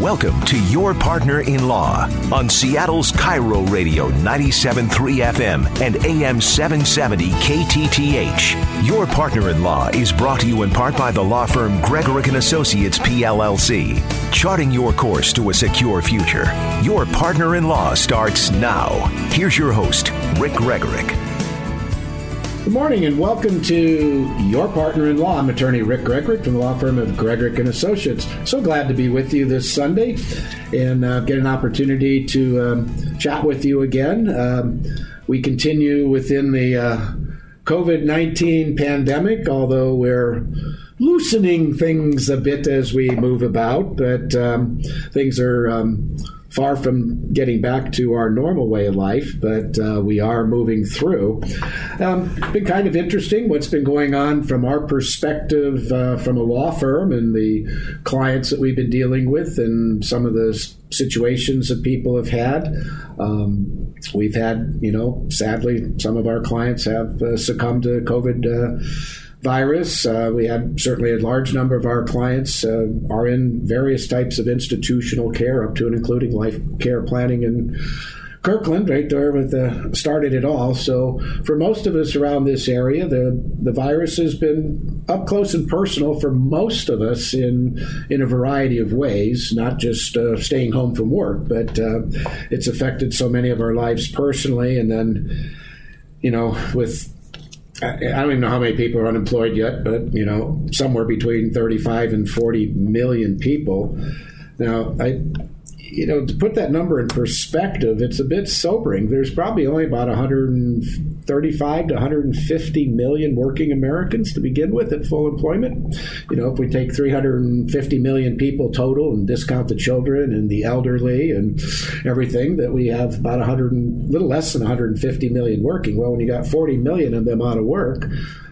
Welcome to Your Partner in Law on Seattle's KIRO Radio 97.3 FM and AM 770 KTTH. Your Partner in Law is brought to you in part by the law firm Gregorek Associates PLLC, charting your course to a secure future. Your Partner in Law starts now. Here's your host, Rick Gregorek. Good morning and welcome to Your Partner in Law. I'm attorney Rick Gregorek from the law firm of Gregorek and Associates. So glad to be with you this Sunday and uh, get an opportunity to um, chat with you again. Um, we continue within the uh, COVID 19 pandemic, although we're loosening things a bit as we move about, but um, things are um, far from getting back to our normal way of life, but uh, we are moving through. Um, it's been kind of interesting what's been going on from our perspective uh, from a law firm and the clients that we've been dealing with and some of the situations that people have had. Um, we've had, you know, sadly, some of our clients have uh, succumbed to COVID uh, virus. Uh, we had certainly a large number of our clients uh, are in various types of institutional care, up to and including life care planning and Kirkland, right there with the started it all. So for most of us around this area, the the virus has been up close and personal for most of us in in a variety of ways, not just uh, staying home from work, but uh, it's affected so many of our lives personally, and then you know with I don't even know how many people are unemployed yet, but you know, somewhere between 35 and 40 million people. Now, I, you know, to put that number in perspective, it's a bit sobering. There's probably only about 135 to 150 million working Americans to begin with at full employment. You know, if we take 350 million people total and discount the children and the elderly and everything, that we have about 100, little less than 150 million working. Well, when you got 40 million of them out of work.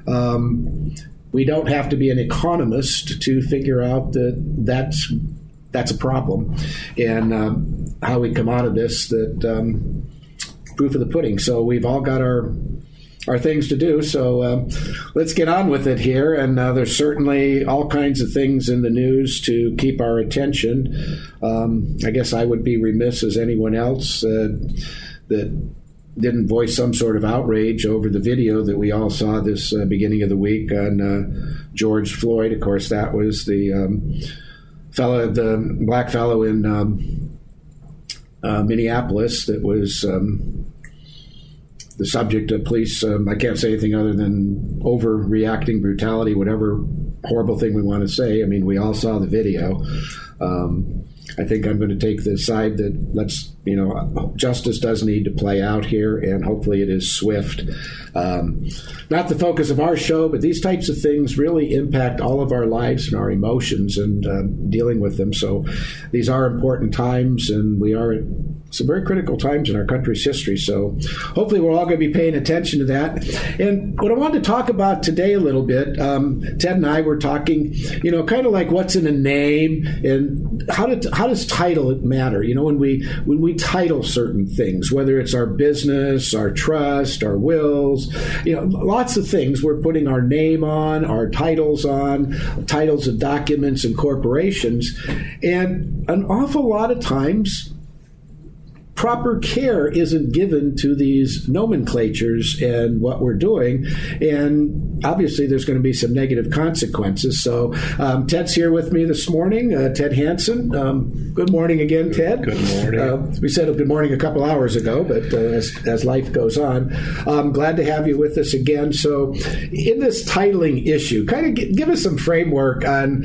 Um, we don't have to be an economist to figure out that that's that's a problem, and um, how we come out of this. That um, proof of the pudding. So we've all got our our things to do. So um, let's get on with it here. And uh, there's certainly all kinds of things in the news to keep our attention. Um, I guess I would be remiss as anyone else uh, that didn't voice some sort of outrage over the video that we all saw this uh, beginning of the week on uh, George Floyd. Of course, that was the um, fellow, the black fellow in um, uh, Minneapolis that was um, the subject of police. Um, I can't say anything other than overreacting, brutality, whatever horrible thing we want to say. I mean, we all saw the video. Um, I think I'm going to take the side that let's, you know, justice does need to play out here, and hopefully it is swift. Um, not the focus of our show, but these types of things really impact all of our lives and our emotions and uh, dealing with them. So these are important times, and we are at some very critical times in our country's history. So hopefully we're all going to be paying attention to that. And what I wanted to talk about today a little bit, um, Ted and I were talking, you know, kind of like what's in a name and how, did, how does title matter? You know, when we when we title certain things, whether it's our business, our trust, our wills, you know, lots of things we're putting our name on, our titles on, titles of documents and corporations, and an awful lot of times proper care isn't given to these nomenclatures and what we're doing. And obviously, there's going to be some negative consequences. So, um, Ted's here with me this morning, uh, Ted Hanson. Um, good morning again, Ted. Good morning. Uh, we said good morning a couple hours ago, but uh, as, as, life goes on, I'm glad to have you with us again. So, in this titling issue, kind of g- give us some framework on,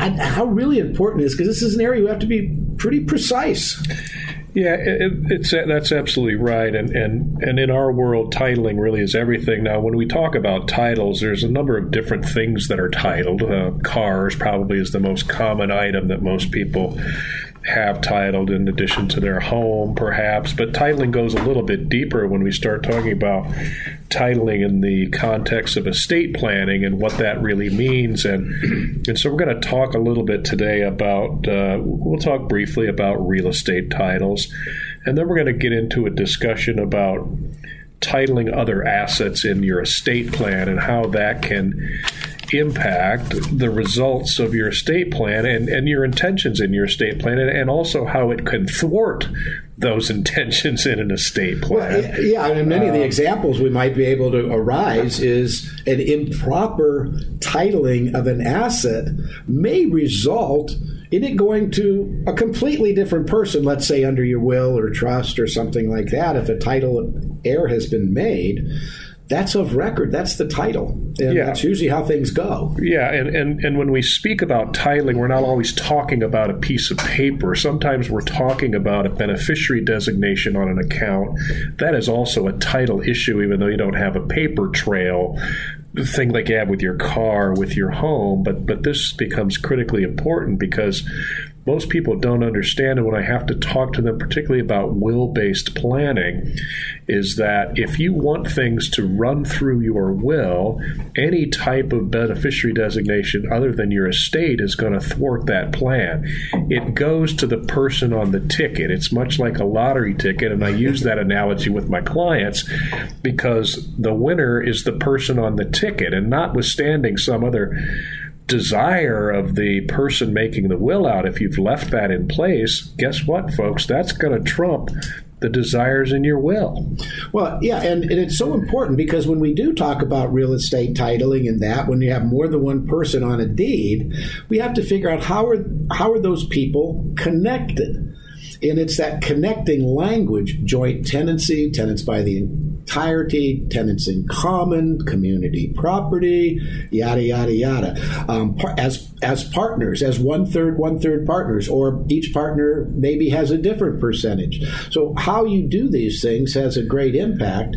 on how really important it is, because this is an area you have to be pretty precise. Yeah, it, it's that's absolutely right, and and and in our world, titling really is everything. Now, when we talk about titles, there's a number of different things that are titled. Uh, cars probably is the most common item that most people have titled in addition to their home, perhaps. But titling goes a little bit deeper when we start talking about titling in the context of estate planning and what that really means. And, and so we're going to talk a little bit today about, uh, we'll talk briefly about real estate titles. And then we're going to get into a discussion about titling other assets in your estate plan and how that can impact the results of your estate plan and, and your intentions in your estate plan, and, and also how it can thwart those intentions in an estate plan. Well, yeah, and many um, of the um, examples we might be able to arise is an improper titling of an asset may result in it going to a completely different person, let's say under your will or trust or something like that, if a title heir has been made that's of record. That's the title. And yeah. that's usually how things go. Yeah, and, and, and when we speak about titling, we're not always talking about a piece of paper. Sometimes we're talking about a beneficiary designation on an account. That is also a title issue, even though you don't have a paper trail thing like you have with your car, with your home. But but this becomes critically important because most people don't understand, and when I have to talk to them, particularly about will based planning, is that if you want things to run through your will, any type of beneficiary designation other than your estate is going to thwart that plan. It goes to the person on the ticket. It's much like a lottery ticket, and I use that analogy with my clients because the winner is the person on the ticket, and notwithstanding some other desire of the person making the will out, if you've left that in place, guess what, folks? That's going to trump the desires in your will. Well, yeah, and, and it's so important because when we do talk about real estate titling and that, when you have more than one person on a deed, we have to figure out how are how are those people connected. And it's that connecting language, joint tenancy, tenants by the entirety, tenants in common, community property, yada yada yada. Um, as as partners, as one third, one third partners, or each partner maybe has a different percentage. So how you do these things has a great impact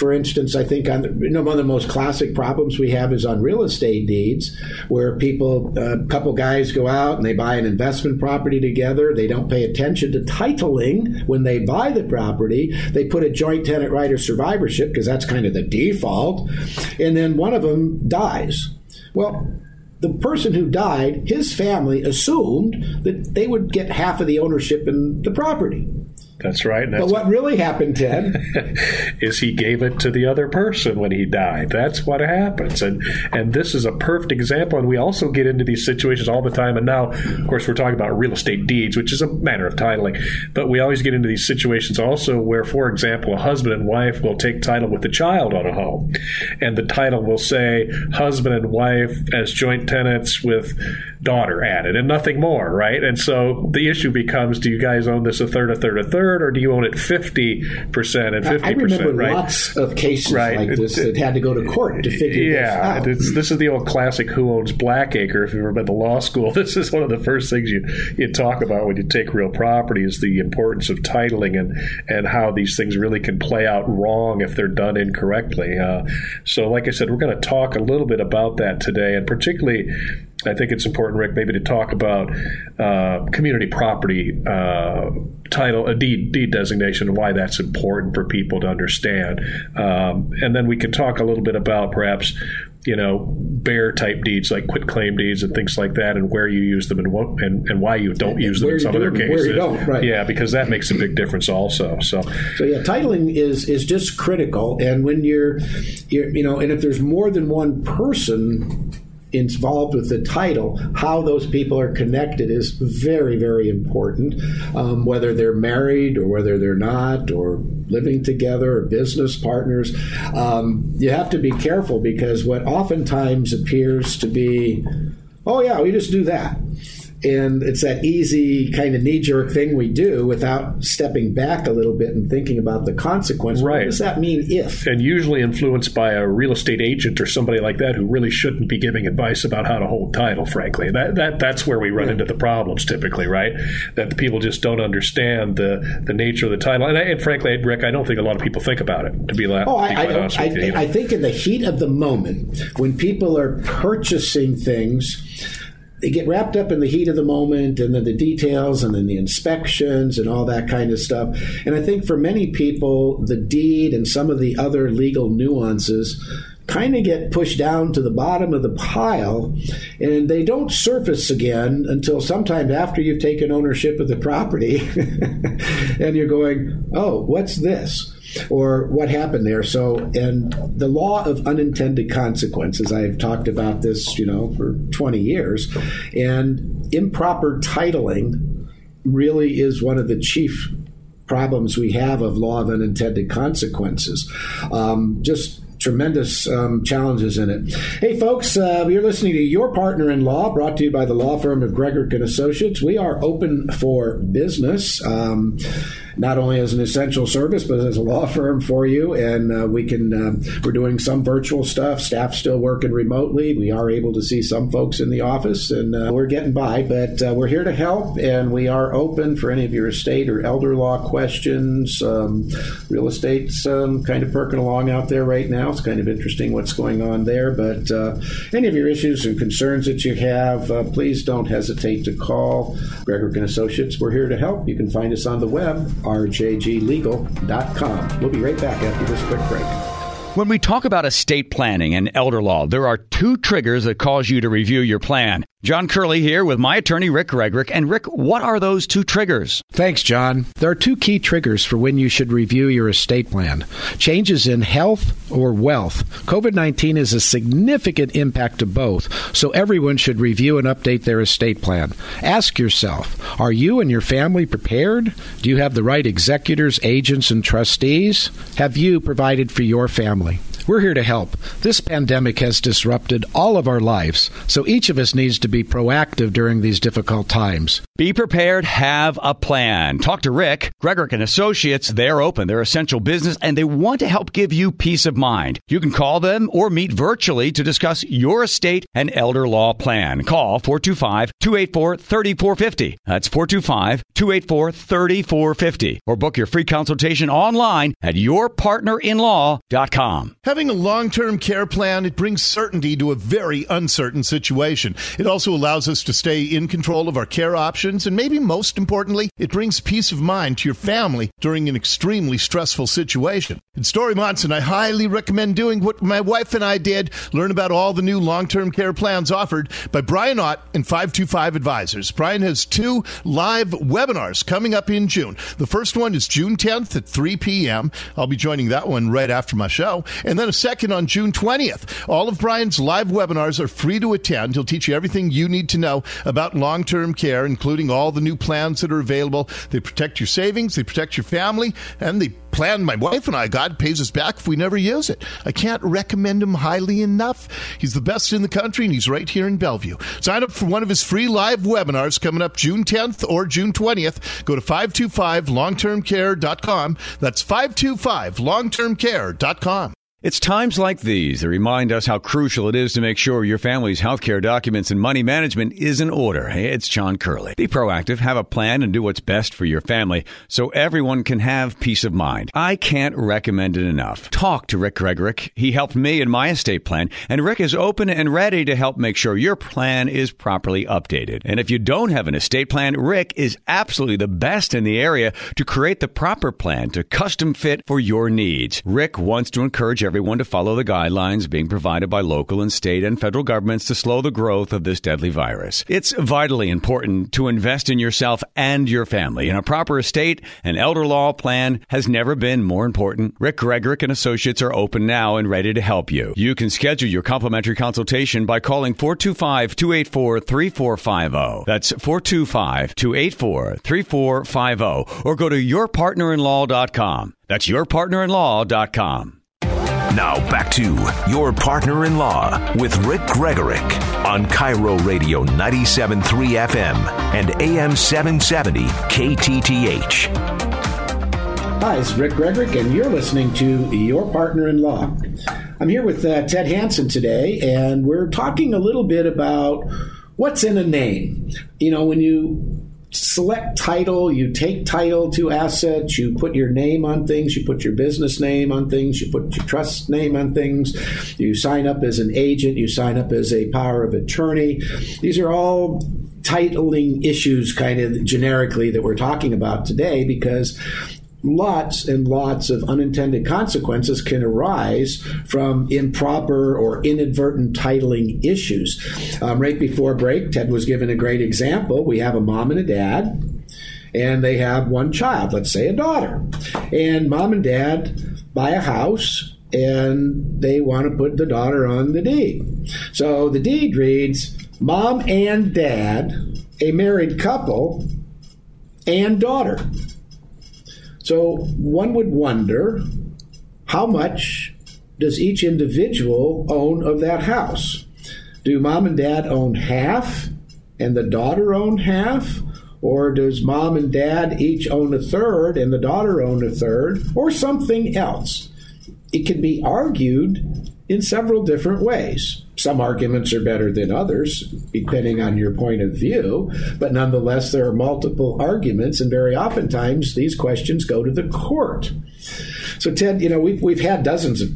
for instance, I think on the, you know, one of the most classic problems we have is on real estate deeds, where people, a couple guys go out and they buy an investment property together. They don't pay attention to titling when they buy the property. They put a joint tenant right or of survivorship because that's kind of the default, and then one of them dies. Well, the person who died, his family assumed that they would get half of the ownership in the property. That's right. That's but what really happened, Ted, is he gave it to the other person when he died. That's what happens, and and this is a perfect example. And we also get into these situations all the time. And now, of course, we're talking about real estate deeds, which is a matter of titling. But we always get into these situations also where, for example, a husband and wife will take title with the child on a home, and the title will say husband and wife as joint tenants with daughter added, and nothing more, right? And so the issue becomes: Do you guys own this a third, a third, a third? or do you own it fifty percent and fifty percent? I remember right? lots of cases right. like this that had to go to court to figure yeah, this out. this is the old classic "Who owns Blackacre?" If you've ever been to law school, this is one of the first things you you talk about when you take real property is the importance of titling and and how these things really can play out wrong if they're done incorrectly. Uh, so, like I said, we're going to talk a little bit about that today, and particularly I think it's important, Rick, maybe to talk about uh, community property uh, title, a deed, deed designation, and why that's important for people to understand. Um, and then we can talk a little bit about perhaps, you know, bear type deeds like quit claim deeds and things like that, and where you use them and what and, and why you don't use them in some other cases. Where you don't, right? Yeah, because that makes a big difference also. So, so yeah, titling is is just critical, and when you're, you're you know, and if there's more than one person involved with the title, how those people are connected is very, very important. Um, whether they're married or whether they're not, or living together or business partners, um, you have to be careful because what oftentimes appears to be, oh, yeah, we just do that and it's that easy kind of knee jerk thing we do without stepping back a little bit and thinking about the consequence. Right. What does that mean if? And usually influenced by a real estate agent or somebody like that who really shouldn't be giving advice about how to hold title, frankly. That, that That's where we run yeah. into the problems typically, right? That the people just don't understand the, the nature of the title. And, and, frankly, Rick, I don't think a lot of people think about it, to be, la- oh, I, I, honest I, with you. I think in the heat of the moment, when people are purchasing things, they get wrapped up in the heat of the moment and then the details and then the inspections and all that kind of stuff. And I think for many people, the deed and some of the other legal nuances kind of get pushed down to the bottom of the pile and they don't surface again until sometime after you've taken ownership of the property and you're going, oh, what's this? Or what happened there. So, and the law of unintended consequences, I've talked about this, you know, for 20 years, and improper titling really is one of the chief problems we have of law of unintended consequences. Um, just tremendous um, challenges in it. Hey, folks, uh, you're listening to Your Partner in Law, brought to you by the law firm of Gregorek and Associates. We are open for business. Um, not only as an essential service, but as a law firm for you. And uh, we can, uh, we're doing some virtual stuff. Staff still working remotely. We are able to see some folks in the office, and uh, we're getting by. But uh, we're here to help, and we are open for any of your estate or elder law questions. Um, real estate's um, kind of perking along out there right now. It's kind of interesting what's going on there. But uh, any of your issues and concerns that you have, uh, please don't hesitate to call Gregorek and Associates. We're here to help. You can find us on the web rjglegal.com. We'll be right back after this quick break. When we talk about estate planning and elder law, there are two triggers that cause you to review your plan. John Curley here with my attorney, Rick Gregorek. And Rick, what are those two triggers? Thanks, John. There are two key triggers for when you should review your estate plan changes in health or wealth. COVID 19 is a significant impact to both, so everyone should review and update their estate plan. Ask yourself Are you and your family prepared? Do you have the right executors, agents, and trustees? Have you provided for your family? We're here to help. This pandemic has disrupted all of our lives, so each of us needs to be proactive during these difficult times. Be prepared, have a plan. Talk to Rick, Gregorek and Associates. They're open, they're essential business, and they want to help give you peace of mind. You can call them or meet virtually to discuss your estate and elder law plan. Call 425 284 3450. That's 425 284 3450. Or book your free consultation online at yourpartnerinlaw.com. Having a long term care plan, it brings certainty to a very uncertain situation. It also allows us to stay in control of our care options, and maybe most importantly, it brings peace of mind to your family during an extremely stressful situation. In Dori Monson, I highly recommend doing what my wife and I did learn about all the new long term care plans offered by Brian Ott and 525 Advisors. Brian has two live webinars coming up in June. The first one is June 10th at 3 p.m. I'll be joining that one right after my show. And then a second on June 20th. All of Brian's live webinars are free to attend. He'll teach you everything you need to know about long term care, including all the new plans that are available. They protect your savings, they protect your family, and the plan my wife and I got pays us back if we never use it. I can't recommend him highly enough. He's the best in the country, and he's right here in Bellevue. Sign up for one of his free live webinars coming up June 10th or June 20th. Go to 525longtermcare.com. That's 525longtermcare.com. It's times like these that remind us how crucial it is to make sure your family's healthcare documents and money management is in order. Hey, it's John Curley. Be proactive, have a plan, and do what's best for your family so everyone can have peace of mind. I can't recommend it enough. Talk to Rick Gregorek. He helped me in my estate plan, and Rick is open and ready to help make sure your plan is properly updated. And if you don't have an estate plan, Rick is absolutely the best in the area to create the proper plan to custom fit for your needs. Rick wants to encourage everyone to follow the guidelines being provided by local and state and federal governments to slow the growth of this deadly virus. It's vitally important to invest in yourself and your family. In a proper estate and elder law plan has never been more important. Rick Gregorek and Associates are open now and ready to help you. You can schedule your complimentary consultation by calling 425 284 3450. That's 425 284 3450. Or go to yourpartnerinlaw.com. That's yourpartnerinlaw.com. Now back to Your Partner in Law with Rick Gregorek on KIRO Radio 97.3 FM and AM 770 KTTH. Hi, it's Rick Gregorek, and you're listening to Your Partner in Law. I'm here with uh, Ted Hanson today, and we're talking a little bit about what's in a name. You know, when you select title, you take title to assets, you put your name on things, you put your business name on things, you put your trust name on things, you sign up as an agent, you sign up as a power of attorney. These are all titling issues, kind of generically, that we're talking about today because lots and lots of unintended consequences can arise from improper or inadvertent titling issues. Um, right before break, Ted was given a great example. We have a mom and a dad, and they have one child, let's say a daughter. And mom and dad buy a house and they want to put the daughter on the deed. So the deed reads Mom and dad, a married couple, and daughter. So one would wonder how much does each individual own of that house? Do mom and dad own half and the daughter own half? Or does mom and dad each own a third and the daughter own a third? Or something else? It can be argued in several different ways. Some arguments are better than others, depending on your point of view, but nonetheless, there are multiple arguments, and very oftentimes these questions go to the court. So, Ted, you know, we've, we've had dozens of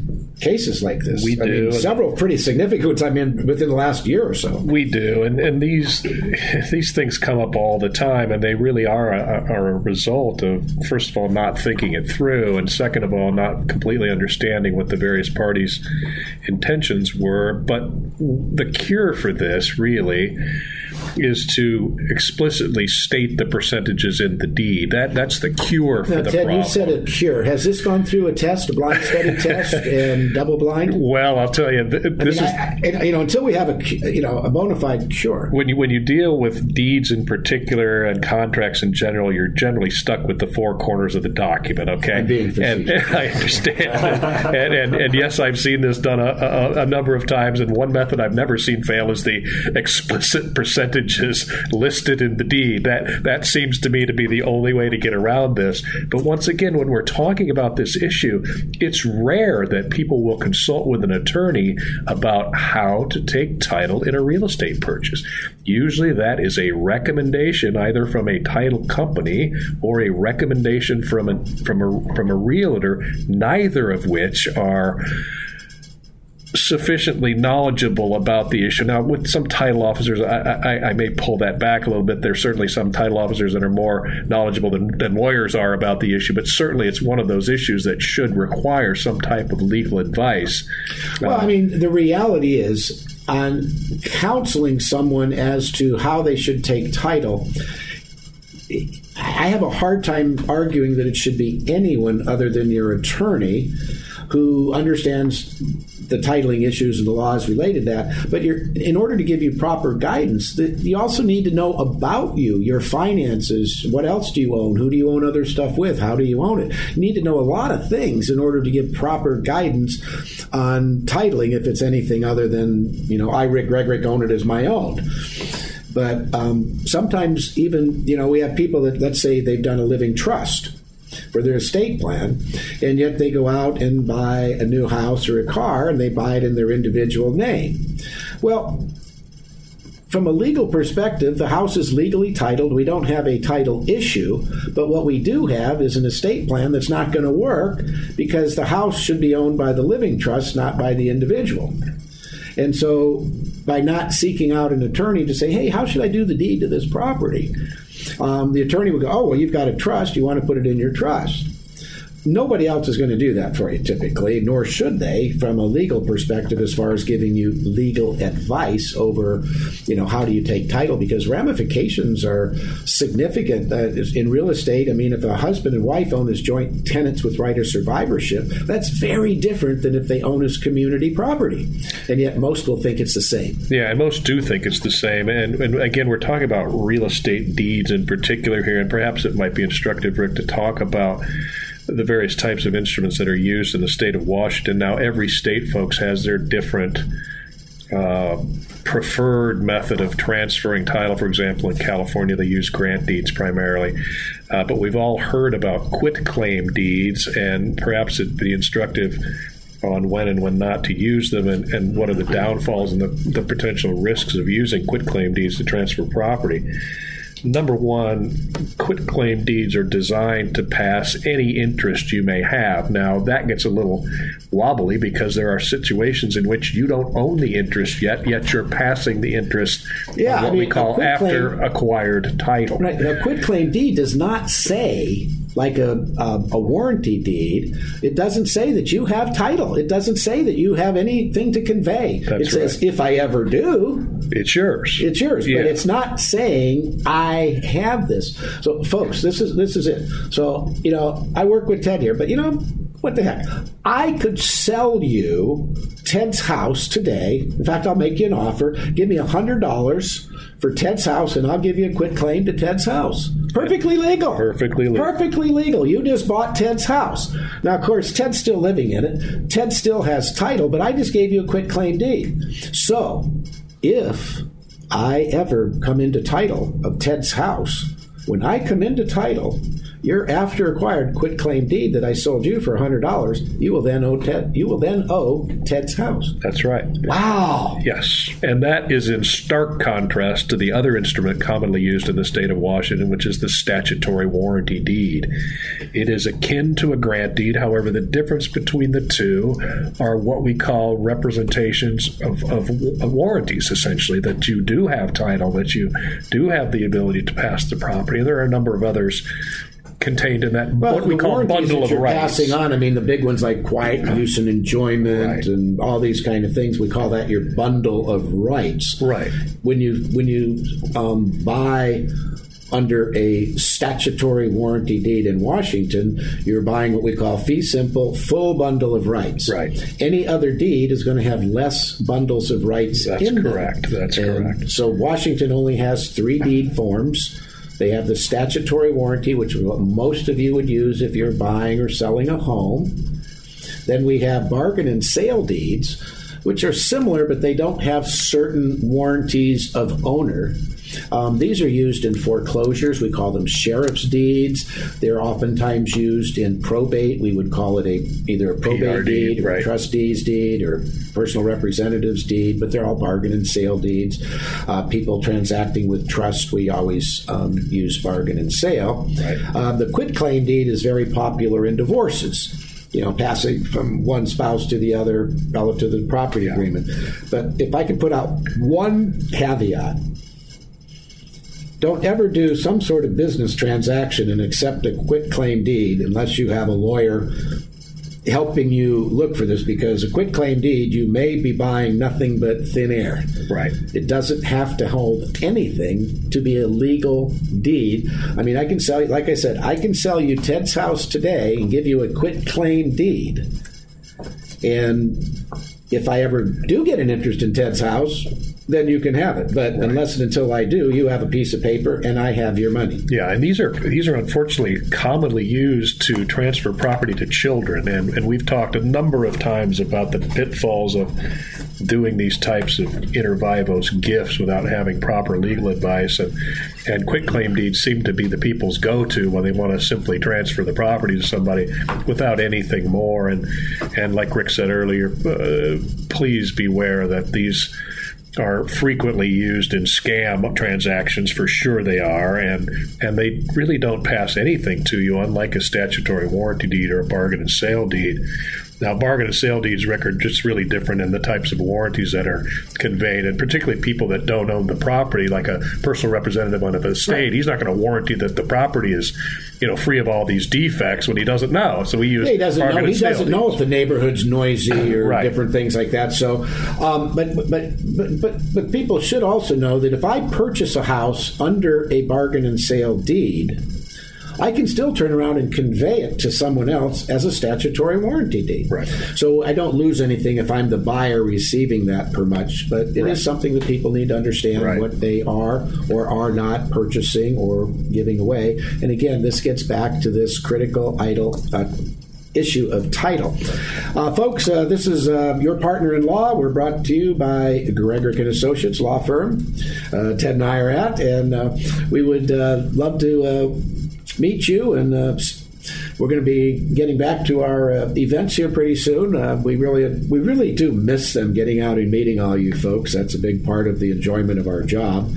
cases like this. We I do. Mean, several pretty significant ones, I mean, within the last year or so. We do, and and these these things come up all the time, and they really are a, are a result of first of all not thinking it through, and second of all not completely understanding what the various parties' intentions were. But the cure for this really is to explicitly state the percentages in the deed. That that's the cure for now, the Ted, problem. you said a cure. Has this gone through a test, a blind study test, and double blind? Well, I'll tell you, th- this I mean, is I, you know, until we have a you know a bona fide cure. when you when you deal with deeds in particular and contracts in general, you're generally stuck with the four corners of the document. Okay, and, facetious. I understand, and, and and yes, I've seen this done a, a, a number of times. And one method I've never seen fail is the explicit percentages listed in the deed. That that seems to me to be the only way to get around this. But once again, when we're talking about this issue, it's rare that people will consult with an attorney about how to take title in a real estate purchase. Usually, that is a recommendation either from a title company or a recommendation from a from a from a realtor, neither of which are sufficiently knowledgeable about the issue. Now, with some title officers, I, I, I, may pull that back a little bit. There's certainly some title officers that are more knowledgeable than, than lawyers are about the issue, but certainly it's one of those issues that should require some type of legal advice. Well, I uh, mean, the reality is on counseling someone as to how they should take title. I have a hard time arguing that it should be anyone other than your attorney who understands the titling issues and the laws related to that. But in order to give you proper guidance, the, you also need to know about you, your finances. What else do you own? Who do you own other stuff with? How do you own it? You need to know a lot of things in order to give proper guidance on titling if it's anything other than, you know, I, Rick Gregorek, own it as my own. But um, sometimes, even, you know, we have people that, let's say, they've done a living trust for their estate plan, and yet they go out and buy a new house or a car and they buy it in their individual name. Well, from a legal perspective, the house is legally titled. We don't have a title issue, but what we do have is an estate plan that's not going to work because the house should be owned by the living trust, not by the individual. And so, by not seeking out an attorney to say, hey, how should I do the deed to this property? Um, the attorney would go, oh, well, you've got a trust. You want to put it in your trust. Nobody else is going to do that for you typically, nor should they from a legal perspective as far as giving you legal advice over, you know, how do you take title because ramifications are significant uh, in real estate. I mean, if a husband and wife own as joint tenants with right of survivorship, that's very different than if they own as community property. And yet most will think it's the same. Yeah, and most do think it's the same. And, and again, we're talking about real estate deeds in particular here, and perhaps it might be instructive, Rick, to talk about the various types of instruments that are used in the state of Washington. Now, every state, folks, has their different uh, preferred method of transferring title. For example, in California, they use grant deeds primarily. Uh, but we've all heard about quit claim deeds, and perhaps it'd be instructive on when and when not to use them and, and what are the downfalls and the, the potential risks of using quit claim deeds to transfer property. Number one, quit claim deeds are designed to pass any interest you may have. Now, that gets a little wobbly because there are situations in which you don't own the interest yet, yet you're passing the interest Yeah, what I mean, we call after quitclaim- acquired title. Right. A quit claim deed does not say, like a, a, a warranty deed, it doesn't say that you have title. It doesn't say that you have anything to convey. That's it says, right. if I ever do, It's yours. it's yours. Yeah. But it's not saying I have this. So, folks, this is this is it. So, you know, I work with Ted here, but you know, what the heck? I could sell you Ted's house today. In fact, I'll make you an offer. Give me a hundred dollars for Ted's house, and I'll give you a quit claim to Ted's house. Perfectly legal. Perfectly legal. Perfectly legal. You just bought Ted's house. Now, of course, Ted's still living in it. Ted still has title, but I just gave you a quit claim deed. So, if I ever come into title of Ted's house, when I come into title, your after acquired quit claim deed that I sold you for hundred dollars, you will then owe Ted. You will then owe Ted's house. That's right. Wow. Yes, and that is in stark contrast to the other instrument commonly used in the state of Washington, which is the statutory warranty deed. It is akin to a grant deed, however, the difference between the two are what we call representations of, of, of warranties, essentially, that you do have title, that you do have the ability to pass the property. And there are a number of others contained in that Well, what we call bundle of you're rights. passing on. I mean, the big ones like quiet use and enjoyment Right. and all these kind of things. We call that your bundle of rights. Right. When you when you um, buy under a statutory warranty deed in Washington, you're buying what we call fee simple, full bundle of rights. Right. Any other deed is going to have less bundles of rights. That's in them. correct. That's And correct. So Washington only has three deed forms. They have the statutory warranty, which is what most of you would use if you're buying or selling a home. Then we have bargain and sale deeds, which are similar, but they don't have certain warranties of owner. Um, these are used in foreclosures. We call them sheriff's deeds. They're oftentimes used in probate. We would call it a either a probate PRD, deed, or a right. trustee's deed, or personal representative's deed. But they're all bargain and sale deeds. Uh, people transacting with trust, we always um, use bargain and sale. Right. Uh, the quit claim deed is very popular in divorces. You know, passing from one spouse to the other relative to the property agreement. But if I could put out one caveat, don't ever do some sort of business transaction and accept a quit claim deed unless you have a lawyer helping you look for this because a quit claim deed you may be buying nothing but thin air. Right. It doesn't have to hold anything to be a legal deed. I mean, I can sell you, like I said, I can sell you Ted's house today and give you a quit claim deed. And if I ever do get an interest in Ted's house, then you can have it. But unless and until I do, you have a piece of paper and I have your money. Yeah, and these are these are unfortunately commonly used to transfer property to children, and, and we've talked a number of times about the pitfalls of doing these types of inter vivos gifts without having proper legal advice, and and quick claim deeds seem to be the people's go-to when they want to simply transfer the property to somebody without anything more, and and like Rick said earlier, uh, please beware that these are frequently used in scam transactions for sure they are and and they really don't pass anything to you unlike a statutory warranty deed or a bargain and sale deed now bargain and sale deeds record just really different in the types of warranties that are conveyed and particularly people that don't own the property like a personal representative on an estate he's not going to warranty that the property is you know free of all these defects when he doesn't know so we use he doesn't know. He doesn't know if the neighborhood's noisy or Right. different things like that. So, um, but, but but but but people should also know that if I purchase a house under a bargain and sale deed, I can still turn around and convey it to someone else as a statutory warranty deed. Right. So I don't lose anything if I'm the buyer receiving that per much. But it is Right. something that people need to understand Right. what they are or are not purchasing or giving away. And again, this gets back to this critical idle. Uh, issue of title. Uh, folks, uh, this is uh, your partner in law. We're brought to you by Gregorek and Associates law firm. Uh, Ted and I are at, and uh, we would uh, love to uh, meet you and uh, we're going to be getting back to our uh, events here pretty soon. Uh, we really we really do miss them getting out and meeting all you folks. That's a big part of the enjoyment of our job.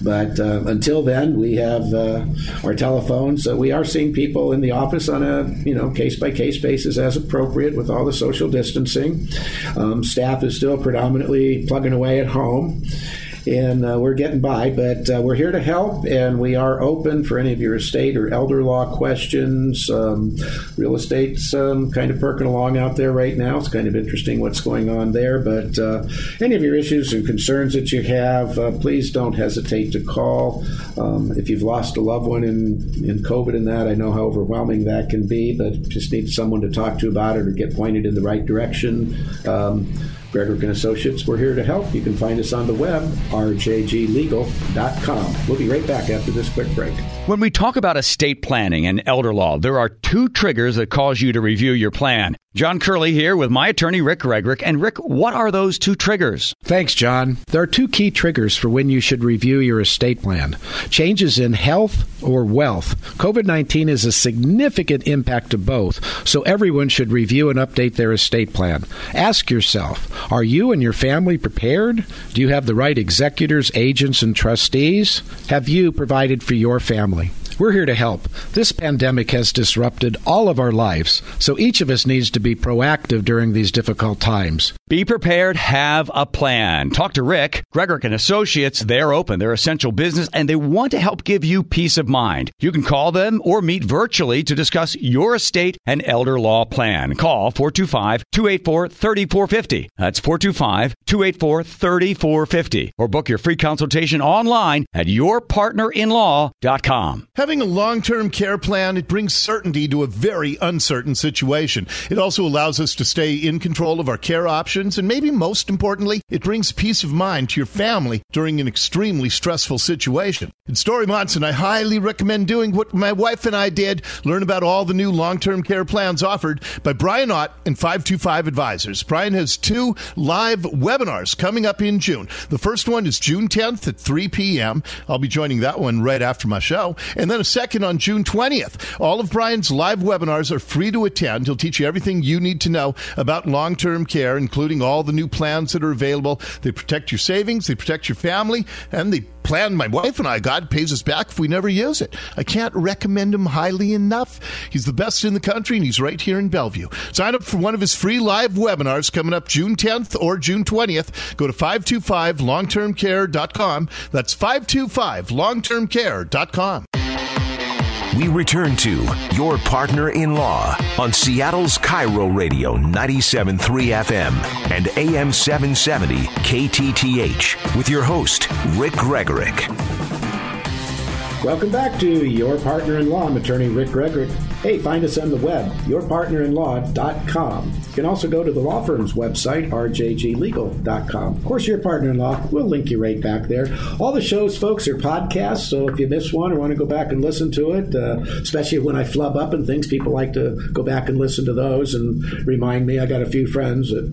But uh, until then, we have uh, our telephones. we are seeing people in the office on a you know case by case basis as appropriate with all the social distancing. Um, staff is still predominantly plugging away at home and uh, we're getting by. But uh, we're here to help, and we are open for any of your estate or elder law questions. Um, real estate's um, kind of perking along out there right now. It's kind of interesting what's going on there. But uh, any of your issues and concerns that you have, uh, please don't hesitate to call. Um, if you've lost a loved one in, in COVID and that, I know how overwhelming that can be, but just need someone to talk to about it or get pointed in the right direction. Um, Gregorek and Associates, we're here to help. You can find us on the web, rjglegal.com. We'll be right back after this quick break. When we talk about estate planning and elder law, there are two triggers that cause you to review your plan. John Curley here with my attorney, Rick Gregorek. And Rick, what are those two triggers? Thanks, John. There are two key triggers for when you should review your estate plan changes in health or wealth. COVID 19 is a significant impact to both, so everyone should review and update their estate plan. Ask yourself are you and your family prepared? Do you have the right executors, agents, and trustees? Have you provided for your family? We're here to help. This pandemic has disrupted all of our lives, so each of us needs to be proactive during these difficult times. Be prepared, have a plan. Talk to Rick, Gregorek and Associates. They're open, they're essential business, and they want to help give you peace of mind. You can call them or meet virtually to discuss your estate and elder law plan. Call 425-284-3450. That's 425-284-3450. Or book your free consultation online at yourpartnerinlaw.com. Having a long term care plan, it brings certainty to a very uncertain situation. It also allows us to stay in control of our care options, and maybe most importantly, it brings peace of mind to your family during an extremely stressful situation. In Dori Monson, I highly recommend doing what my wife and I did learn about all the new long term care plans offered by Brian Ott and 525 Advisors. Brian has two live webinars coming up in June. The first one is June 10th at 3 p.m. I'll be joining that one right after my show. And then a second on June 20th. All of Brian's live webinars are free to attend. He'll teach you everything you need to know about long term care, including all the new plans that are available. They protect your savings, they protect your family, and the plan my wife and I got pays us back if we never use it. I can't recommend him highly enough. He's the best in the country, and he's right here in Bellevue. Sign up for one of his free live webinars coming up June 10th or June 20th. Go to 525longtermcare.com. That's 525longtermcare.com. We return to Your Partner in Law on Seattle's KIRO Radio 97.3 FM and AM 770 KTTH with your host, Rick Gregorek. Welcome back to Your Partner in Law. I'm attorney Rick Gregorek. Hey, find us on the web, yourpartnerinlaw.com. You can also go to the law firm's website, rjglegal.com. Of course, your partner in law, we'll link you right back there. All the shows, folks, are podcasts, so if you miss one or want to go back and listen to it, uh, especially when I flub up and things, people like to go back and listen to those and remind me. I got a few friends that,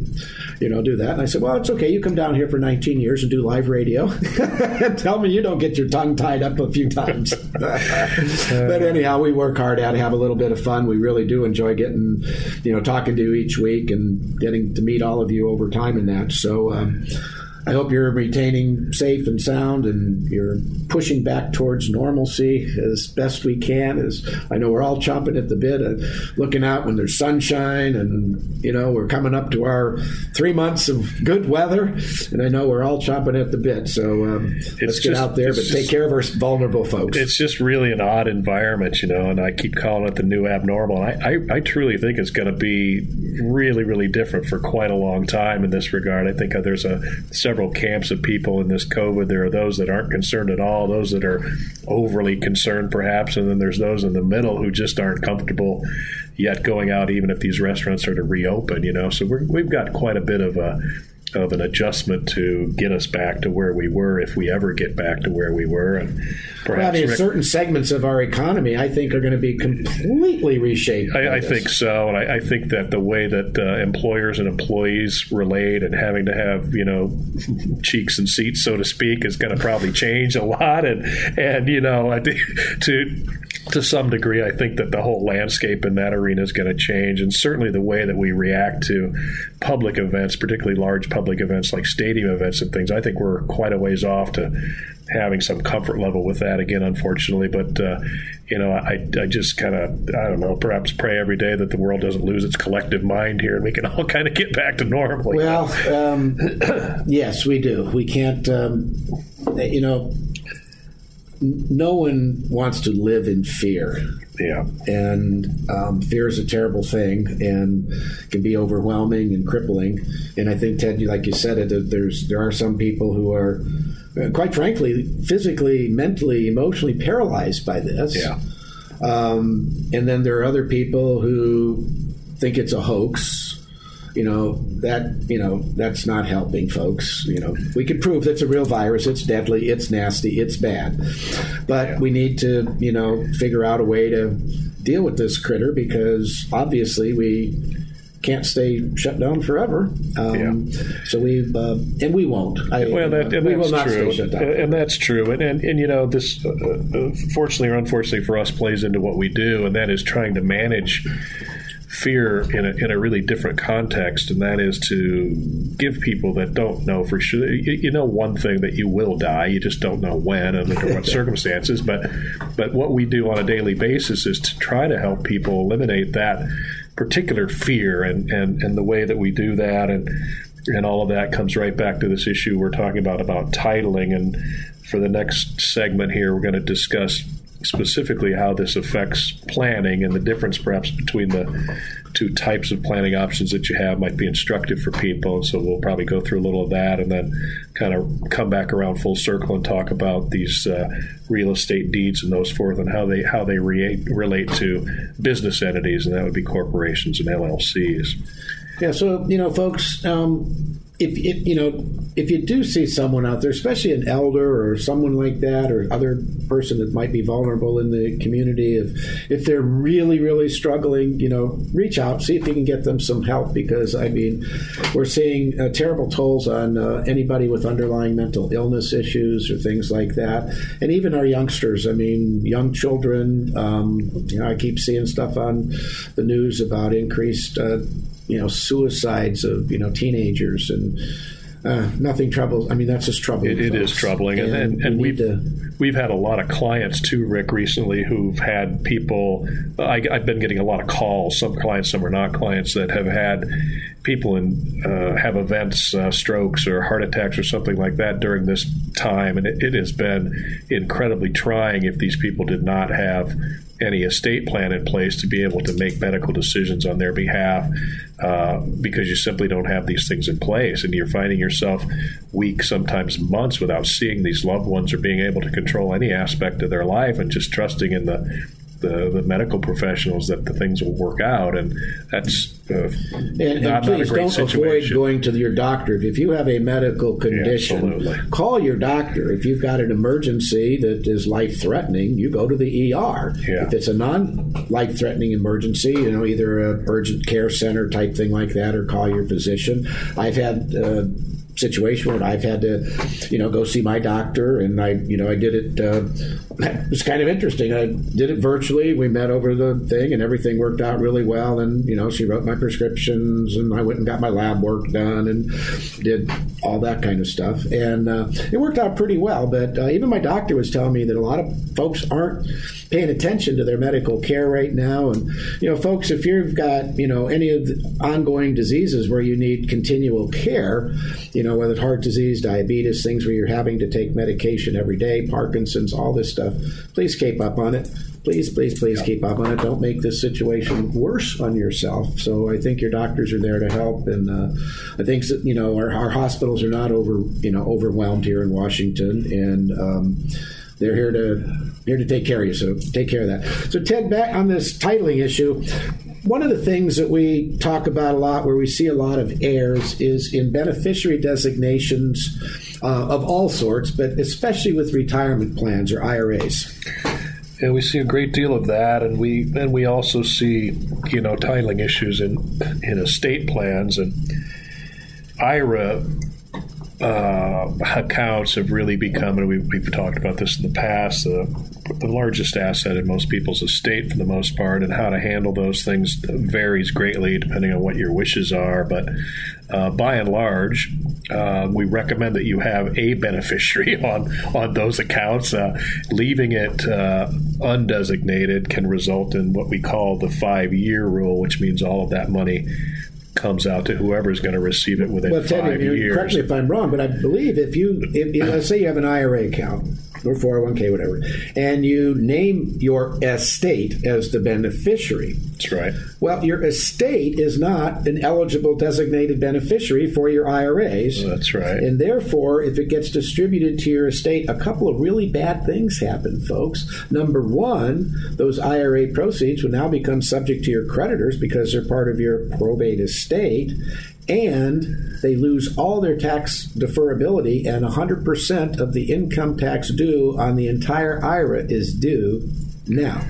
you know, do that. And I said, well, it's okay. You come down here for 19 years and do live radio tell me you don't get your tongue tied up a few times. But anyhow, we work hard at it, have a little bit of fun. We really do enjoy getting, you know, talking to you each week and getting to meet all of you over time in that. So, um, I hope you're retaining safe and sound and you're pushing back towards normalcy as best we can. As I know we're all chomping at the bit, uh, looking out when there's sunshine, and you know we're coming up to our three months of good weather, and I know we're all chomping at the bit. So um, let's get out there, but just, take care of our vulnerable folks. It's just really an odd environment, you know, and I keep calling it the new abnormal. I, I, I truly think it's going to be really, really different for quite a long time in this regard. I think there's a several several camps of people in this COVID. There are those that aren't concerned at all, those that are overly concerned, perhaps, and then there's those in the middle who just aren't comfortable yet going out, even if these restaurants are to reopen. You know, so we have got quite a bit of a of an adjustment to get us back to where we were if we ever get back to where we were and perhaps well, mean, certain segments of our economy I think are going to be completely reshaped I, I think so and I, I, think that the way that uh, employers and employees relate and having to have you know cheeks and seats so to speak is going to probably change a lot and and you know I think to to some degree, I think that the whole landscape in that arena is going to change, and certainly the way that we react to public events, particularly large public events like stadium events and things. I think we're quite a ways off to having some comfort level with that again, unfortunately. But uh, you know, I, I just kind of I don't know, perhaps pray every day that the world doesn't lose its collective mind here, and we can all kind of get back to normal. Well, um, yes, we do. We can't. Um, you know, no one wants to live in fear. Yeah. And um, fear is a terrible thing and can be overwhelming and crippling. And I think Ted, like you said, it there's there are some people who are, uh, quite frankly, physically, mentally, emotionally paralyzed by this. Yeah. Um, and then there are other people who think it's a hoax you know that you know that's not helping folks you know we can prove it's a real virus it's deadly it's nasty it's bad but yeah. we need to you know figure out a way to deal with this critter because obviously we can't stay shut down forever. Um, yeah. So we uh, and we won't. I, well, that, and we that's will not true. stay shut down. And that's true. And and, and you know this, uh, uh, fortunately or unfortunately for us, plays into what we do, and that is trying to manage fear in a, in a really different context, and that is to give people that don't know for sure. You, know one thing that you will die, you just don't know when and under what circumstances. But but what we do on a daily basis is to try to help people eliminate that particular fear, and and and the way that we do that and and all of that comes right back to this issue we're talking about about titling and for the next segment here we're going to discuss specifically how this affects planning and the difference perhaps between the two types of planning options that you have might be instructive for people. So we'll probably go through a little of that and then kind of come back around full circle and talk about these uh, real estate deeds and those forth and how they how they re- relate to business entities and that would be corporations and LLCs. Yeah, so you know, folks, um, if, if, you know if you do see someone out there, especially an elder or someone like that, or other person that might be vulnerable in the community, if if they're really really struggling, you know, reach out, see if you can get them some help because I mean, we're seeing uh, terrible tolls on uh, anybody with underlying mental illness issues or things like that, and even our youngsters. I mean, young children. Um, you know, I keep seeing stuff on the news about increased. Uh, you know suicides of you know teenagers and uh, nothing troubles. I mean, that's just troubling. it, it is troubling, and, and, and we have we've had a lot of clients too, Rick, recently who've had people. I, have been getting a lot of calls. Some clients, some are not clients that have had people in uh, have events, uh, strokes or heart attacks or something like that during this time, and it, it has been incredibly trying if these people did not have any estate plan in place to be able to make medical decisions on their behalf uh, because you simply don't have these things in place. And you're finding yourself weeks, sometimes months, without seeing these loved ones or being able to control any aspect of their life and just trusting in the the, the medical professionals that the things will work out, and that's uh, and, and please don't situation. avoid going to your doctor if you have a medical condition. Yeah, call your doctor if you've got an emergency that is life threatening. You go to the ER. Yeah. If it's a non life threatening emergency, you know either a urgent care center type thing like that, or call your physician. I've had. Uh, situation where I've had to, you know, go see my doctor, and I, you know, I did it. Uh, it was kind of interesting. I did it virtually. We met over the thing, and everything worked out really well. And you know, she wrote my prescriptions, and I went and got my lab work done, and did all that kind of stuff, and uh, it worked out pretty well. But uh, even my doctor was telling me that a lot of folks aren't paying attention to their medical care right now. And you know, folks, if you've got you know any of the ongoing diseases where you need continual care, you know, whether it's heart disease, diabetes, things where you're having to take medication every day, Parkinson's, all this stuff, please keep up on it please, please, please keep up on it. Don't make this situation worse on yourself. So I think your doctors are there to help, and uh, I think you know our, our, hospitals are not over you know overwhelmed here in Washington, and um, they're here to here to take care of you. So take care of that. So Ted, back on this titling issue. One of the things that we talk about a lot, where we see a lot of errors, is in beneficiary designations uh, of all sorts, but especially with retirement plans or IRAs. And we see a great deal of that, and we and we also see you know titling issues in in estate plans and IRA uh, accounts have really become, and we've, we've, talked about this in the past, the, the largest asset in most people's estate for the most part, and how to handle those things varies greatly depending on what your wishes are. But uh, by and large, uh, we recommend that you have a beneficiary on on those accounts. Uh, leaving it uh, undesignated can result in what we call the five year rule, which means all of that money comes out to whoever is going to receive it within well, five Teddy, years. Correct me if I'm wrong, but I believe if you, if, if, let's say you have an IRA account or 401k, whatever, and you name your estate as the beneficiary. That's right. Well, your estate is not an eligible designated beneficiary for your IRAs. That's right. And therefore, if it gets distributed to your estate, a couple of really bad things happen, folks. Number one, those IRA proceeds will now become subject to your creditors because they're part of your probate estate and they lose all their tax deferability, and 100% of the income tax due on the entire IRA is due now.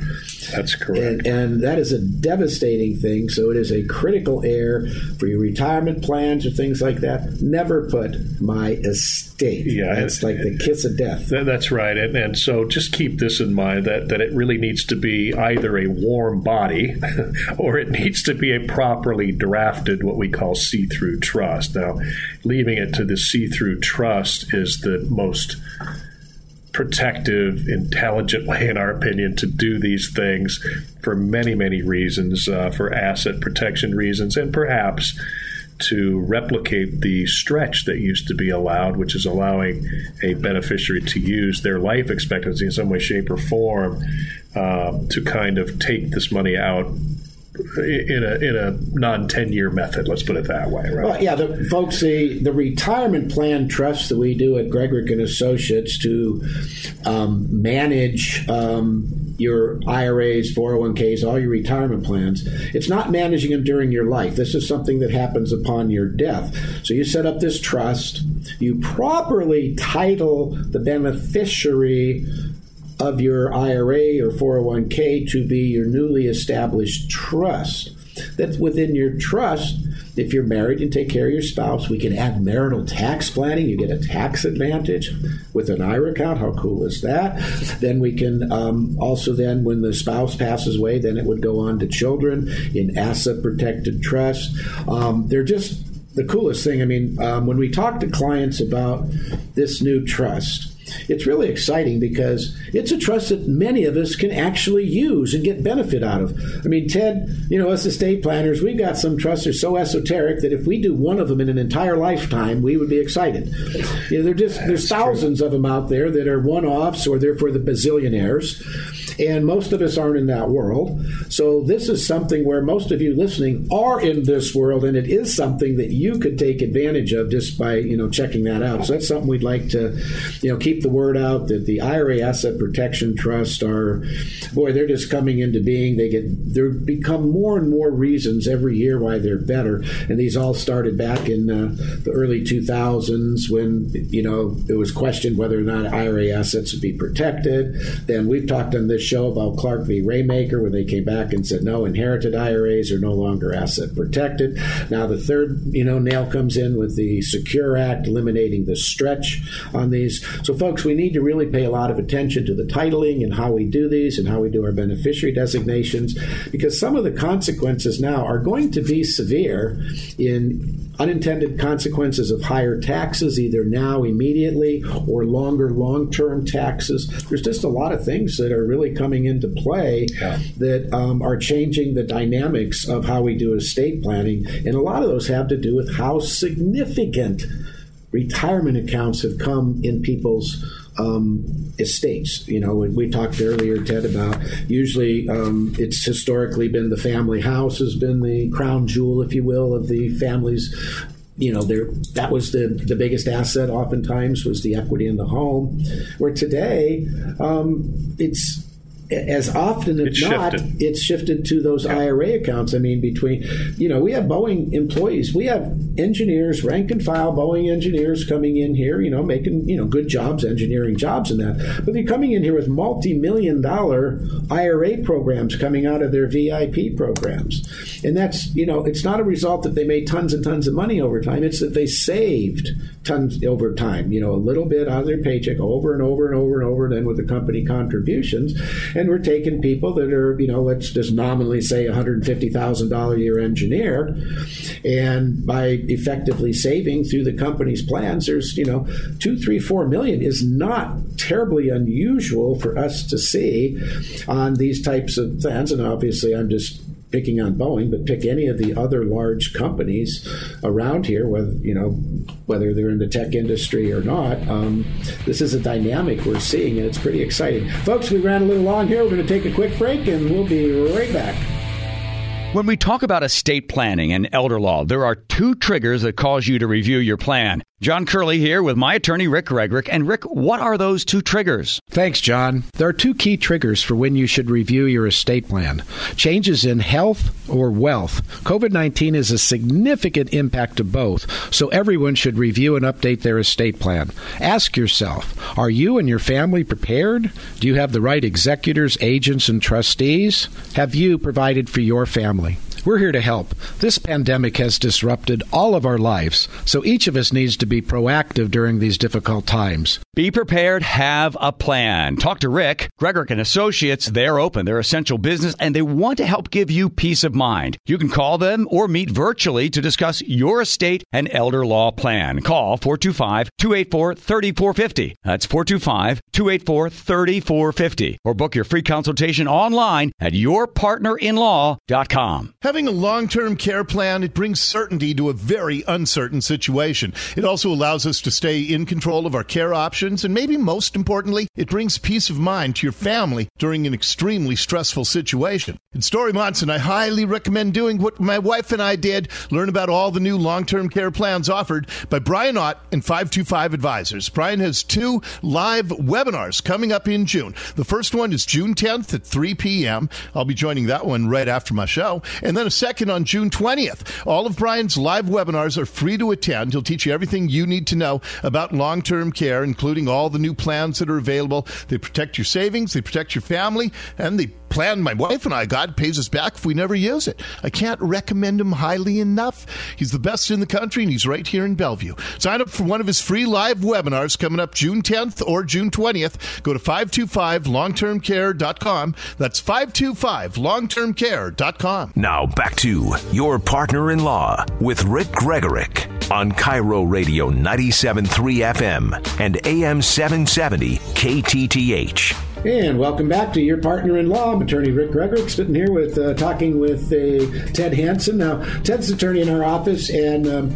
That's correct. And, and, that is a devastating thing. So it is a critical error for your retirement plans or things like that. Never put my estate. Yeah, that's like the kiss of death. That's right. And, and so just keep this in mind that, that it really needs to be either a warm body or it needs to be a properly drafted, what we call see through trust. Now, leaving it to the see through trust is the most protective, intelligent way, in our opinion, to do these things for many, many reasons, uh, for asset protection reasons, and perhaps to replicate the stretch that used to be allowed, which is allowing a beneficiary to use their life expectancy in some way, shape, or form uh, to kind of take this money out in a in a non ten year method. Let's put it that way, right? Well, yeah, the, folks, the the retirement plan trust that we do at Gregorek and Associates to um, manage um, your IRAs, 401ks, all your retirement plans. It's not managing them during your life. This is something that happens upon your death. So you set up this trust. You properly title the beneficiary of your IRA or 401k to be your newly established trust. That's within your trust. If you're married and take care of your spouse, we can add marital tax planning. You get a tax advantage with an IRA account. How cool is that? Then we can um, also then, when the spouse passes away, then it would go on to children in asset protected trust. Um, they're just the coolest thing. I mean, um, when we talk to clients about this new trust, it's really exciting because it's a trust that many of us can actually use and get benefit out of. I mean, Ted, you know, us estate planners, we've got some trusts that are so esoteric that if we do one of them in an entire lifetime, we would be excited. You know, they're just there's thousands of them out there that are one-offs or they're for the bazillionaires and most of us aren't in that world. So this is something where most of you listening are in this world, and it is something that you could take advantage of just by you know checking that out. So that's something we'd like to you know keep the word out that the IRA Asset Protection Trust are boy they're just coming into being. They get they become more and more reasons every year why they're better, and these all started back in uh, the early 2000s when you know it was questioned whether or not IRA assets would be protected. Then we've talked on this show about Clark v. Rameker, where they came back and said no, inherited IRAs are no longer asset protected. Now the third, you know, nail comes in with the Secure Act eliminating the stretch on these. So, folks, we need to really pay a lot of attention to the titling and how we do these and how we do our beneficiary designations, because some of the consequences now are going to be severe in unintended consequences of higher taxes, either now, immediately, or longer long term taxes. There's just a lot of things that are really coming into play yeah. that um, are changing the dynamics of how we do estate planning. And a lot of those have to do with how significant retirement accounts have come in people's um, estates. You know, we talked earlier, Ted, about usually um, it's historically been the family house has been the crown jewel, if you will, of the family's you know, there that was the the biggest asset. Oftentimes was the equity in the home. Where today, um, it's as often as not, shifted. it's shifted to those yeah. IRA accounts. I mean, between, you know, we have Boeing employees, we have engineers, rank and file Boeing engineers coming in here, you know, making, you know, good jobs, engineering jobs and that. But they're coming in here with multi million dollar IRA programs coming out of their VIP programs. And that's, you know, it's not a result that they made tons and tons of money over time. It's that they saved tons over time, you know, a little bit out of their paycheck over and over and over and over, then with the company contributions and we're taking people that are, you know, let's just nominally say $150,000 a year engineer, and by effectively saving through the company's plans, there's, you know, two, three, four million is not terribly unusual for us to see on these types of plans. And obviously, I'm just picking on Boeing, but pick any of the other large companies around here, whether you know whether they're in the tech industry or not. Um, this is a dynamic we're seeing, and it's pretty exciting, folks. We ran a little long here. We're going to take a quick break, and we'll be right back. When we talk about estate planning and elder law, there are two triggers that cause you to review your plan. John Curley here with my attorney, Rick Gregorek. And Rick, what are those two triggers? Thanks, John. There are two key triggers for when you should review your estate plan changes in health or wealth. COVID 19 is a significant impact to both, so everyone should review and update their estate plan. Ask yourself are you and your family prepared? Do you have the right executors, agents, and trustees? Have you provided for your family? We're here to help. This pandemic has disrupted all of our lives, so each of us needs to be proactive during these difficult times. Be prepared, have a plan. Talk to Rick, Gregorek and Associates. They're open, they're essential business, and they want to help give you peace of mind. You can call them or meet virtually to discuss your estate and elder law plan. Call 425 284 3450. That's 425 284 3450. Or book your free consultation online at yourpartnerinlaw.com. Having a long term care plan, it brings certainty to a very uncertain situation. It also allows us to stay in control of our care options, and maybe most importantly, it brings peace of mind to your family during an extremely stressful situation. In Dori Monson, I highly recommend doing what my wife and I did learn about all the new long term care plans offered by Brian Ott and 525 Advisors. Brian has two live webinars coming up in June. The first one is June 10th at 3 p.m. I'll be joining that one right after my show. And then a second on June 20th. All of Brian's live webinars are free to attend. He'll teach you everything you need to know about long term care, including all the new plans that are available. They protect your savings, they protect your family, and they plan my wife and I God pays us back if we never use it. I can't recommend him highly enough. He's the best in the country and he's right here in Bellevue. Sign up for one of his free live webinars coming up June 10th or June 20th. Go to 525longtermcare.com. That's 525longtermcare.com. Now back to your partner in law with Rick Gregorek on KIRO Radio 97.3 FM and AM 770 KTTH. And welcome back to your partner in law. Attorney Rick Gregorek, sitting here with uh, talking with uh, Ted Hanson. Now, Ted's attorney in our office, and um,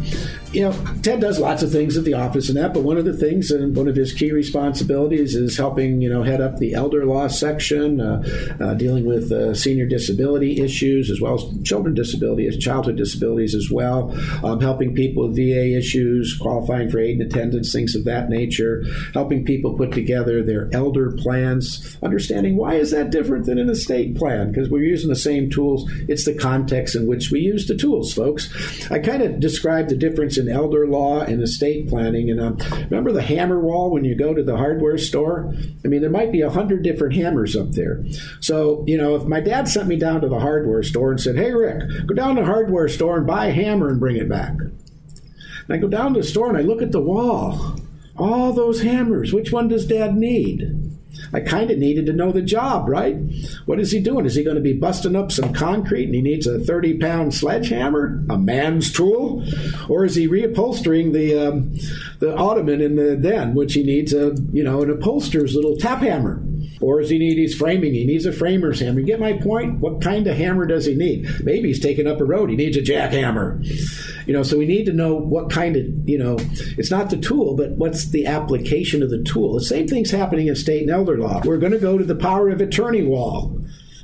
you know, Ted does lots of things at the office and that, but one of the things and one of his key responsibilities is helping, you know, head up the elder law section, uh, uh, dealing with uh, senior disability issues as well as children disabilities, childhood disabilities as well, um, helping people with VA issues, qualifying for aid and attendance, things of that nature, helping people put together their elder plans, understanding why is that different than an estate plan because we're using the same tools. It's the context in which we use the tools, folks. I kind of described the difference in elder law and estate planning. And um, remember the hammer wall when you go to the hardware store? I mean, there might be a hundred different hammers up there. So, you know, if my dad sent me down to the hardware store and said, Hey, Rick, go down to the hardware store and buy a hammer and bring it back. And I go down to the store and I look at the wall. All those hammers. Which one does dad need? I kind of needed to know the job, right? What is he doing? Is he going to be busting up some concrete and he needs a 30 pound sledgehammer, a man's tool? Or is he reupholstering the, um, the ottoman in the den, which he needs a, you know, an upholsterer's little tap hammer? Or does he need his framing? He needs a framer's hammer. You get my point? What kind of hammer does he need? Maybe he's taking up a road. He needs a jackhammer. You know, so we need to know what kind of, you know, it's not the tool, but what's the application of the tool. The same thing's happening in state and elder law. We're going to go to the power of attorney wall.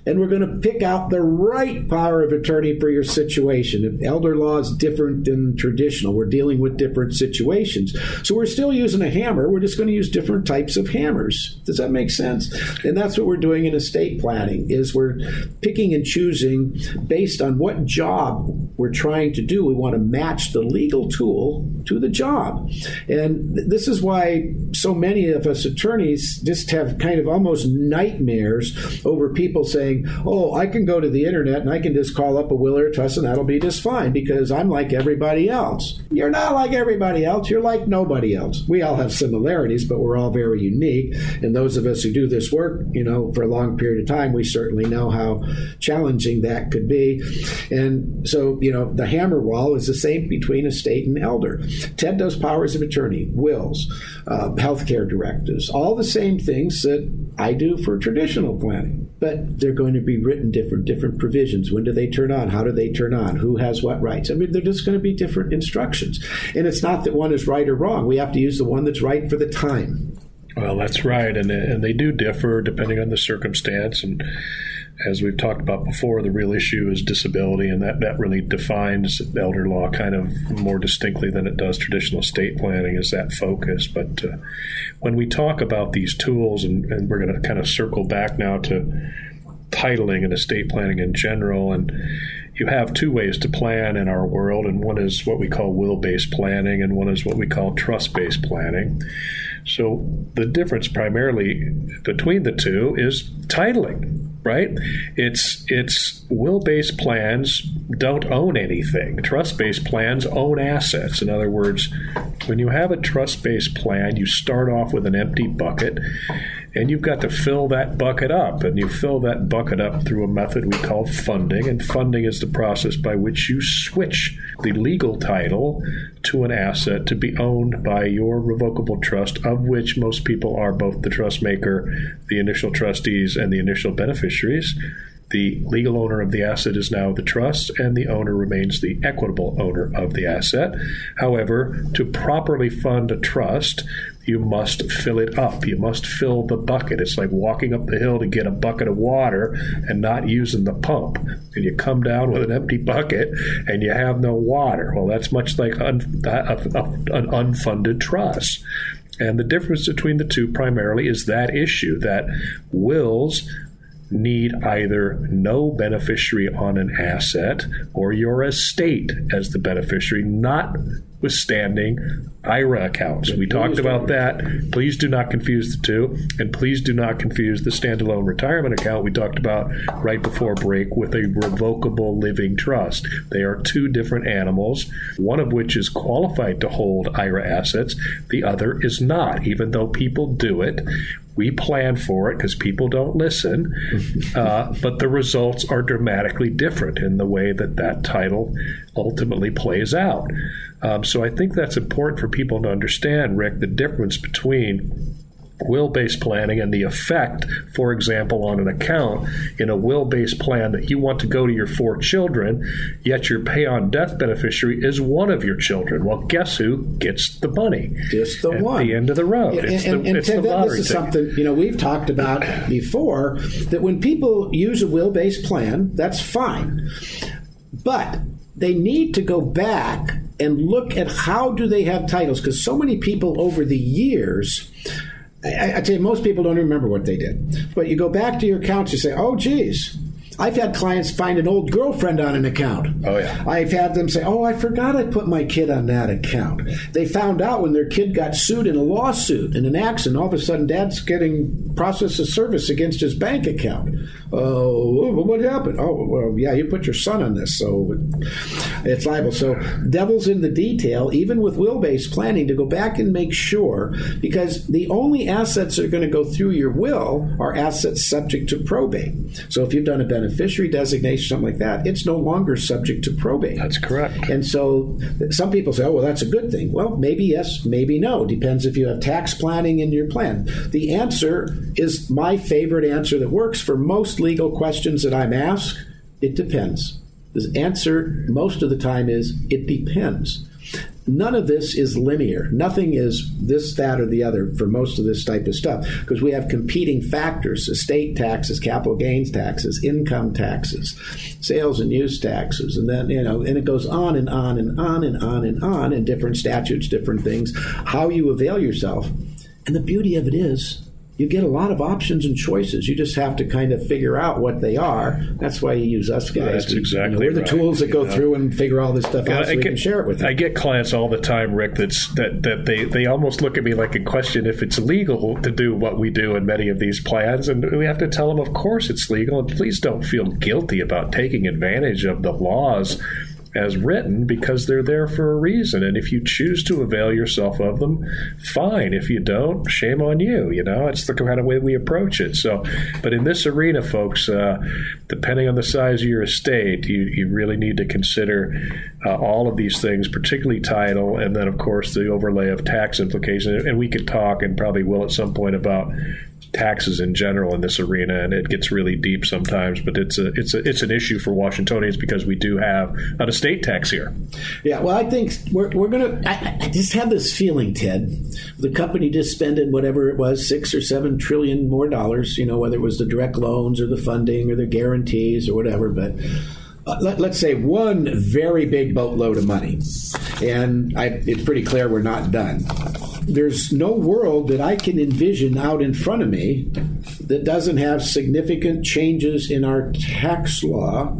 And we're going to pick out the right power of attorney for your situation. Elder law is different than traditional, we're dealing with different situations. So we're still using a hammer. We're just going to use different types of hammers. Does that make sense? And that's what we're doing in estate planning is we're picking and choosing based on what job we're trying to do. We want to match the legal tool to the job. And this is why so many of us attorneys just have kind of almost nightmares over people saying, "Oh, I can go to the internet and I can just call up a will or a trust and that'll be just fine because I'm like everybody else." You're not like everybody else. You're like nobody else. We all have similarities, but we're all very unique. And those of us who do this work, you know, for a long period of time, we certainly know how challenging that could be. And so, you know, the hammer wall is the same between estate and elder. Ted does powers of attorney, wills, uh, healthcare directives, all the same things that I do for traditional planning. But they're going to be written different, different provisions. When do they turn on? How do they turn on? Who has what rights? I mean, they're just going to be different instructions. And it's not that one is right or wrong. We have to use the one that's right for the time. Well, that's right, and and they do differ depending on the circumstance and as we've talked about before, the real issue is disability, and that, that really defines elder law kind of more distinctly than it does traditional estate planning, is that focus. But uh, when we talk about these tools, and, and we're going to kind of circle back now to titling and estate planning in general, and you have two ways to plan in our world, and one is what we call will based planning, and one is what we call trust based planning. So the difference primarily between the two is titling right? It's it's will-based plans don't own anything. Trust-based plans own assets. In other words, when you have a trust-based plan, you start off with an empty bucket and you've got to fill that bucket up. And you fill that bucket up through a method we call funding. And funding is the process by which you switch the legal title to an asset to be owned by your revocable trust, of which most people are both the trust maker, the initial trustees, and the initial beneficiaries. The legal owner of the asset is now the trust, and the owner remains the equitable owner of the asset. However, to properly fund a trust, you must fill it up. You must fill the bucket. It's like walking up the hill to get a bucket of water and not using the pump. And you come down with an empty bucket and you have no water. Well, that's much like un- an unfunded trust. And the difference between the two primarily is that issue that wills need either no beneficiary on an asset or your estate as the beneficiary, notwithstanding IRA accounts. We talked about that. Please do not confuse the two, and please do not confuse the standalone retirement account we talked about right before break with a revocable living trust. They are two different animals, one of which is qualified to hold IRA assets, the other is not, even though people do it. We plan for it because people don't listen, uh, but the results are dramatically different in the way that that title ultimately plays out. Um, so I think that's important for people to understand, Rick, the difference between will based planning and the effect, for example, on an account in a will based plan that you want to go to your four children, yet your pay on death beneficiary is one of your children. Well, guess who gets the money? Just the one. At one. the end of the road. Yeah, it's and, the, and it's Ted, the lottery this is ticket. something you know we've talked about before that when people use a will-based plan, that's fine, but they need to go back and look at how do they have titles because so many people over the years. I, I tell you, most people don't remember what they did. But you go back to your accounts, you say, "Oh, geez." I've had clients find an old girlfriend on an account. Oh, yeah. I've had them say, "Oh, I forgot I put my kid on that account." They found out when their kid got sued in a lawsuit in an accident. All of a sudden, Dad's getting process of service against his bank account. Oh, well, what happened? Oh, well, yeah, you put your son on this, so it's liable. So, devil's in the detail, even with will-based planning, to go back and make sure, because the only assets that are going to go through your will are assets subject to probate. So, if you've done a beneficiary designation, something like that, it's no longer subject to probate. That's correct. And so some people say, oh, well, that's a good thing. Well, maybe yes, maybe no. Depends if you have tax planning in your plan. The answer is my favorite answer that works for most legal questions that I'm asked. It depends. The answer most of the time is it depends. None of this is linear. Nothing is this, that, or the other for most of this type of stuff because we have competing factors estate taxes, capital gains taxes, income taxes, sales and use taxes, and then, you know, and it goes on and on and on and on and on in different statutes, different things, how you avail yourself. And the beauty of it is, you get a lot of options and choices. You just have to kind of figure out what they are. That's why you use us guys. That's exactly. You know, we're the right. tools that go Yeah. through and figure all this stuff Yeah, out so I we get- can share it with you. I get clients all the time, Rick. That's that that they they almost look at me like a question if it's legal to do what we do in many of these plans, and we have to tell them, of course it's legal, and please don't feel guilty about taking advantage of the laws as written because they're there for a reason. And if you choose to avail yourself of them, fine. If you don't, shame on you. You know, it's the kind of way we approach it. So, but in this arena, folks, uh, depending on the size of your estate, you, you really need to consider uh, all of these things, particularly title, and then, of course, the overlay of tax implications. And we could talk and probably will at some point about taxes in general in this arena, and it gets really deep sometimes. But it's a it's a it's an issue for Washingtonians because we do have an estate tax here. Yeah, well, I think we're, we're to. I, I just have this feeling, Ted. The company just spending whatever it was, six or seven trillion more dollars, you know, whether it was the direct loans or the funding or the guarantees or whatever, but. Uh, let, let's say one very big boatload of money, and I, it's pretty clear we're not done. There's no world that I can envision out in front of me that doesn't have significant changes in our tax law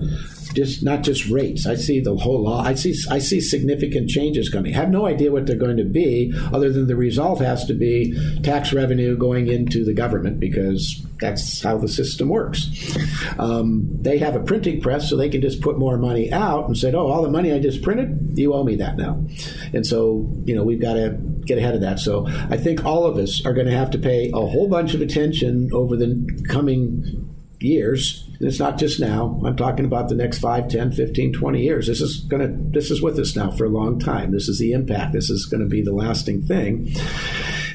just not just rates. I see the whole law. I see I see significant changes coming. I have no idea what they're going to be, other than the result has to be tax revenue going into the government because that's how the system works. Um, they have a printing press, so they can just put more money out and say, "Oh, all the money I just printed, you owe me that now." And so, you know, we've got to get ahead of that. So I think all of us are going to have to pay a whole bunch of attention over the coming years. And it's not just now. I'm talking about the next 5 10 15 20 years. This is going to this is with us now for a long time. This is the impact. This is going to be the lasting thing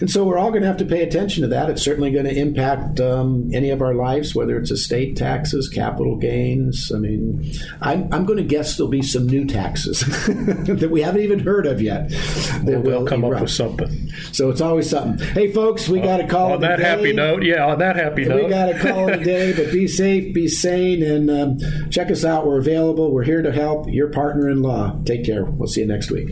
and so we're all going to have to pay attention to that it's certainly going to impact um, any of our lives whether it's estate taxes capital gains i mean i'm, I'm going to guess there'll be some new taxes that we haven't even heard of yet that Well, will come up with something. so it's always something hey folks we got to call on that happy note, yeah. On that happy note, We got to call it a day, but be safe, be sane, and um, check us out. We're available. We're here to help. Your partner in law. Take care. We'll see you next week.